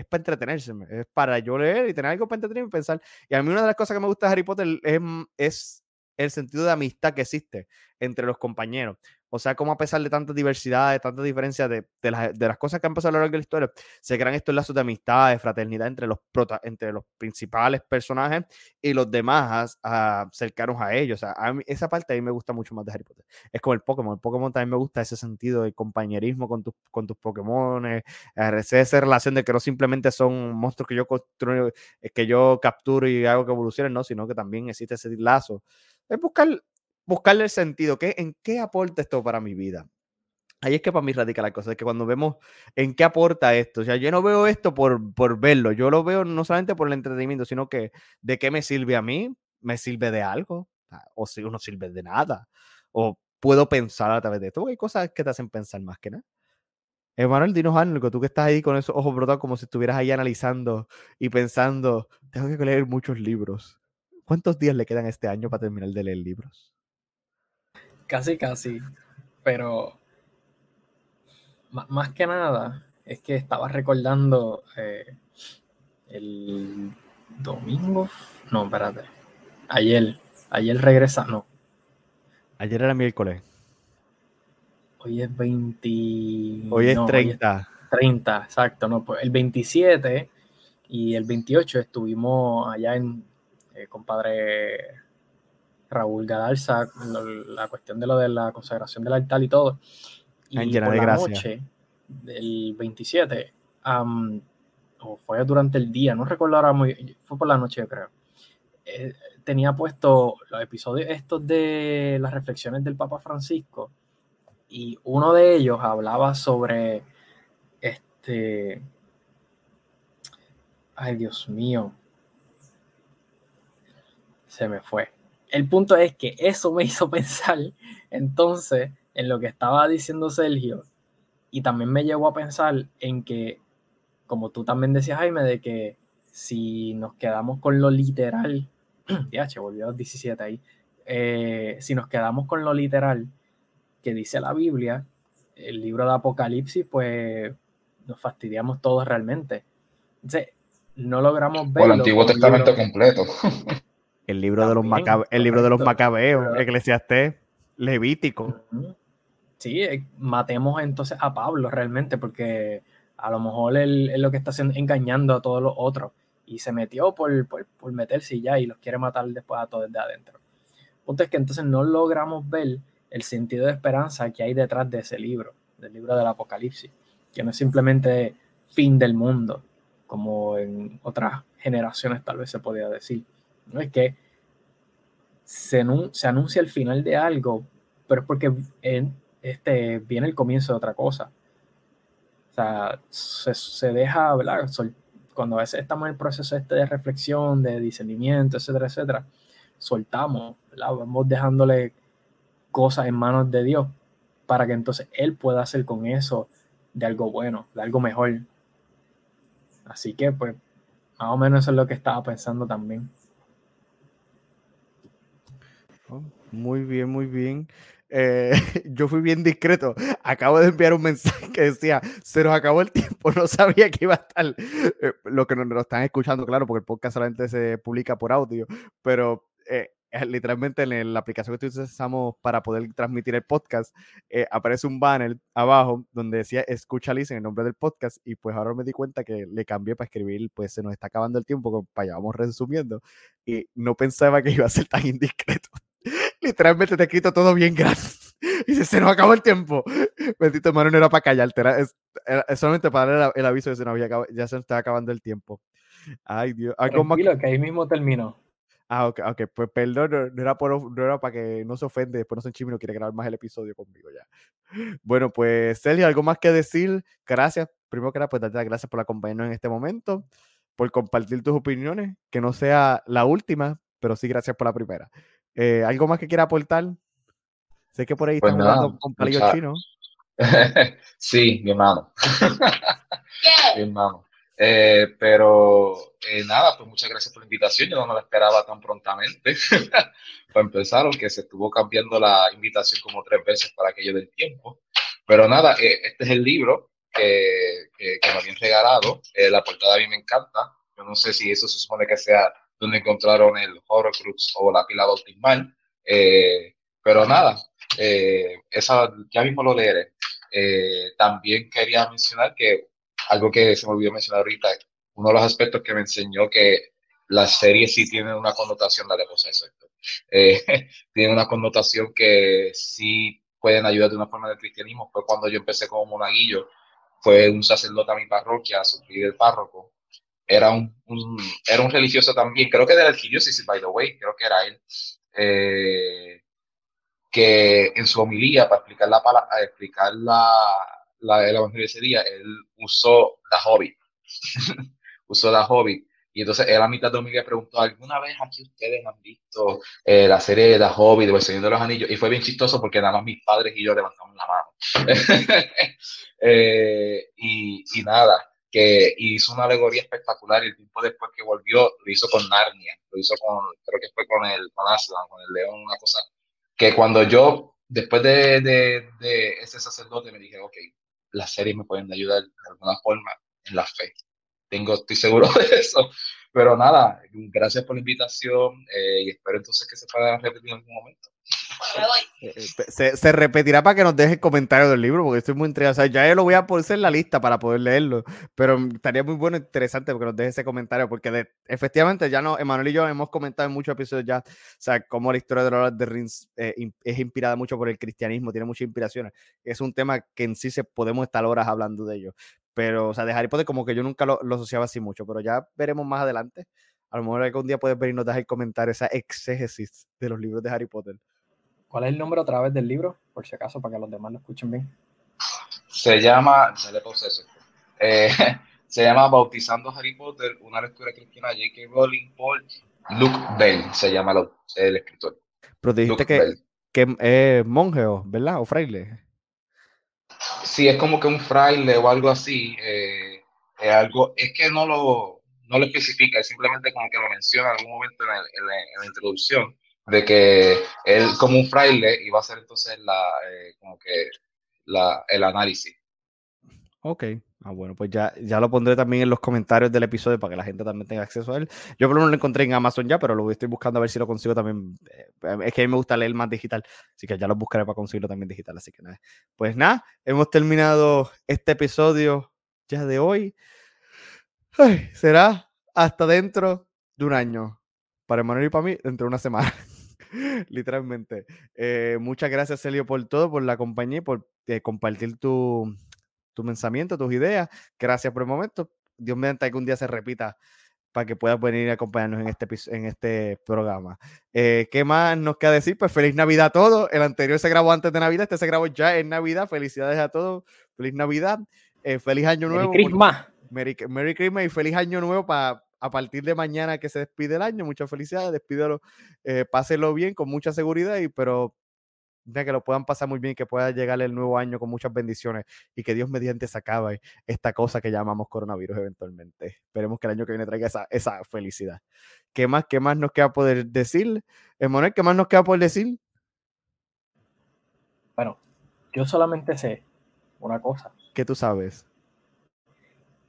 es para entretenerse, es para yo leer y tener algo para entretenerme y pensar. Y a mí una de las cosas que me gusta de Harry Potter es, es el sentido de amistad que existe entre los compañeros. O sea, como a pesar de tanta diversidad, de tantas diferencias de, de, las, de, las, cosas que han pasado a lo largo de la historia, se crean estos lazos de amistad, de fraternidad entre los, prota, entre los principales personajes y los demás uh, cercanos a ellos. O sea, a mí, esa parte a mí me gusta mucho más de Harry Potter. Es como el Pokémon. El Pokémon también me gusta ese sentido de compañerismo con, tus con tus Pokémon, eh, esa relación de que no simplemente son monstruos que yo construyo, que yo capturo y hago que evolucionen, no, sino que también existe ese lazo. Es buscar buscarle el sentido, ¿qué, ¿en qué aporta esto para mi vida? Ahí es que para mí radica la cosa, es que cuando vemos en qué aporta esto, o sea, yo no veo esto por, por verlo, yo lo veo no solamente por el entretenimiento, sino que de qué me sirve a mí, me sirve de algo, o si no sirve de nada, o puedo pensar a través de esto, hay cosas que te hacen pensar más que nada. Emanuel, dinos algo, tú que estás ahí con esos ojos brotados como si estuvieras ahí analizando y pensando, tengo que leer muchos libros. ¿Cuántos días le quedan este año para terminar de leer libros? Casi, casi. Pero más que nada es que estaba recordando eh, el domingo. No, espérate. Ayer. Ayer regresa. No. Ayer era miércoles. Hoy es 20. Hoy es 30. 30, exacto. No, pues el 27 y el 28 estuvimos allá en eh, compadre Raúl Galarza, la cuestión de lo de la consagración del altar y todo. Y por la noche del 27, o fue durante el día, no recuerdo ahora muy, fue por la noche, creo. Eh, tenía puesto los episodios estos de las reflexiones del Papa Francisco y uno de ellos hablaba sobre este ay Dios mío se me fue el punto es que eso me [laughs] hizo pensar entonces en lo que estaba diciendo Sergio y también me llevó a pensar en que, como tú también decías, Jaime, de que si nos quedamos con lo literal, [clears throat] ya, che, volvió a los 17 ahí, eh, si nos quedamos con lo literal que dice la Biblia, el libro de Apocalipsis, pues nos fastidiamos todos realmente. Entonces, no logramos ver. el Antiguo Testamento completo. [laughs] El libro, de los, el libro de los macabeos, Eclesiastés, Levítico. Sí, eh, matemos entonces a Pablo realmente, porque a lo mejor él es lo que está engañando a todos los otros. Y se metió por, por, por meterse ya y los quiere matar después a todos desde adentro. Punto es que entonces no logramos ver el sentido de esperanza que hay detrás de ese libro, del libro del Apocalipsis, que no es simplemente fin del mundo, como en otras generaciones tal vez se podía decir, no es que se, anuncia el final de algo, pero es porque este, viene el comienzo de otra cosa. O sea, se, deja, ¿verdad? cuando a veces estamos en el proceso este de reflexión, de discernimiento, etcétera, etcétera, soltamos, vamos dejándole cosas en manos de Dios para que entonces Él pueda hacer con eso de algo bueno, de algo mejor. Así que pues más o menos eso es lo que estaba pensando también. Muy bien, muy bien. Eh, [laughs] yo fui bien discreto. Acabo de enviar un mensaje que decía, se nos acabó el tiempo, [laughs] no sabía que iba a estar. Eh, lo que nos, nos, están escuchando, claro, porque el podcast solamente se publica por audio, pero eh, [laughs] literalmente en la aplicación que utilizamos para poder transmitir el podcast, eh, aparece un banner abajo donde decía escucha Liz en el nombre del podcast y pues ahora me di cuenta que le cambié para escribir, pues se nos está acabando el tiempo, para allá vamos resumiendo y no pensaba que iba a ser tan indiscreto. Literalmente te he escrito todo bien grande. [laughs] Y se nos acabó el tiempo. Bendito hermano, no era para callarte, era, solamente para dar el, aviso de que se nos había ya se nos está acabando el tiempo. Ay, Dios. Algo Tranquilo, que ahí mismo terminó. Ah, ok, ok, pues perdón, no, era, por, no era para que no se ofende, después no se enchime y no quiere grabar más el episodio conmigo ya. Bueno, pues Sergio, ¿algo más que decir? Gracias, primero que nada, pues darte las gracias por acompañarnos en este momento, por compartir tus opiniones, que no sea la última, pero sí gracias por la primera. Eh, ¿Algo más que quiera aportar? Sé que por ahí pues jugando con palillos chinos. [laughs] sí, mi hermano. [laughs] mi hermano. Eh, pero eh, nada, pues muchas gracias por la invitación. Yo no me la esperaba tan prontamente. [laughs] para empezar, aunque se estuvo cambiando la invitación como tres veces para aquello del tiempo. Pero nada, eh, este es el libro que, que, me habían regalado. la portada a mí me encanta. Yo no sé si eso se supone que sea donde encontraron el Horrocrux o la pila bautismal. pero nada, esa ya mismo lo leeré. también quería mencionar que algo que se me olvidó mencionar ahorita, uno de los aspectos que me enseñó que las series sí tienen una connotación, la de eso, eh, [laughs] tienen una connotación que sí pueden ayudar de una forma del cristianismo. Fue cuando yo empecé como monaguillo, fue un sacerdote a mi parroquia, sufrí del párroco. Era un, era un religioso también, creo que de la arquidiócesis, by the way, creo que era él. Eh, que en su homilía, para explicar la, para explicar la, la, el Evangelio ese día, él usó la hobby. [laughs] usó la hobby. Y entonces él a mitad de me preguntó, ¿alguna vez aquí ustedes han visto eh, la serie de la hobby de El Señor de los Anillos? Y fue bien chistoso porque nada más mis padres y yo levantamos la mano. [laughs] eh, y, y, nada, que hizo una alegoría espectacular y el tiempo después que volvió lo hizo con Narnia, lo hizo con, creo que fue con el, con Aslan, con el león, una cosa que cuando yo, después de, de, de ese sacerdote, me dije, ok, las series me pueden ayudar de alguna forma en la fe. Tengo, estoy seguro [laughs] de eso. Pero nada, gracias por la invitación eh, y espero entonces que se pueda repetir en algún momento. Eh, eh, se, repetirá para que nos deje comentarios del libro, porque estoy muy interesado. ya yo lo voy a poner en la lista para poder leerlo, pero estaría muy bueno, interesante porque nos deje ese comentario, porque efectivamente ya no, Emanuel y yo hemos comentado en muchos episodios ya, o sea, cómo la historia de Lord the Rings eh, es inspirada mucho por el cristianismo, tiene muchas inspiraciones. Es un tema que en sí se podemos estar horas hablando de ello, pero, o sea, de Harry Potter como que yo nunca lo, lo asociaba así mucho, pero ya veremos más adelante. A lo mejor algún día puedes venir y nos dejar comentar esa exégesis de los libros de Harry Potter. ¿Cuál es el nombre otra vez del libro? Por si acaso, para que los demás lo escuchen bien. Se llama, eh, [laughs] se llama Bautizando Harry Potter, una lectura cristiana J.K. Rowling por Luke Bell, se llama el, escritor. Pero dijiste que, que es monje, ¿verdad? O fraile. Sí, es como que un fraile o algo así. Eh, es, algo, es que no lo, no lo especifica, es simplemente como que lo menciona en algún momento en, en la introducción de que él como un fraile iba a hacer entonces la, eh, como que la, el análisis. Ok, ah, bueno, pues ya, ya lo pondré también en los comentarios del episodio para que la gente también tenga acceso a él. Yo por lo menos lo encontré en Amazon ya, pero lo estoy buscando a ver si lo consigo también. Eh, es que a mí me gusta leer más digital, así que ya lo buscaré para conseguirlo también digital. Así que nada, pues nada, hemos terminado este episodio ya de hoy. será hasta dentro de un año. Para Emanuel y para mí, dentro de una semana. [laughs] literalmente. Eh, muchas gracias, Celio, por todo, por la compañía y por eh, compartir tu, tu pensamiento, tus ideas. Gracias por el momento. Dios mediante que un día se repita para que puedas venir a acompañarnos en este, en este programa. Eh, ¿Qué más nos queda decir? Pues feliz Navidad a todos. El anterior se grabó antes de Navidad, este se grabó ya en Navidad. Felicidades a todos. Feliz Navidad. feliz Año Nuevo. Christmas. Merry, Merry Christmas y feliz año nuevo para a partir de mañana que se despide el año. Muchas felicidades, despídelo, eh, páselo bien, con mucha seguridad, y pero que lo puedan pasar muy bien, que pueda llegar el nuevo año con muchas bendiciones y que Dios mediante se acabe esta cosa que llamamos coronavirus eventualmente. Esperemos que el año que viene traiga esa, esa felicidad. ¿Qué más, ¿Qué más nos queda poder decir? Emanuel, ¿qué más nos queda por decir? Bueno, yo solamente sé una cosa. ¿Qué tú sabes?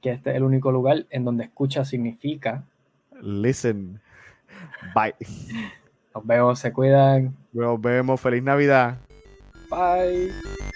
Que este es el único lugar en donde escucha significa. Listen. Bye. Nos vemos, se cuidan. Nos vemos, feliz Navidad. Bye.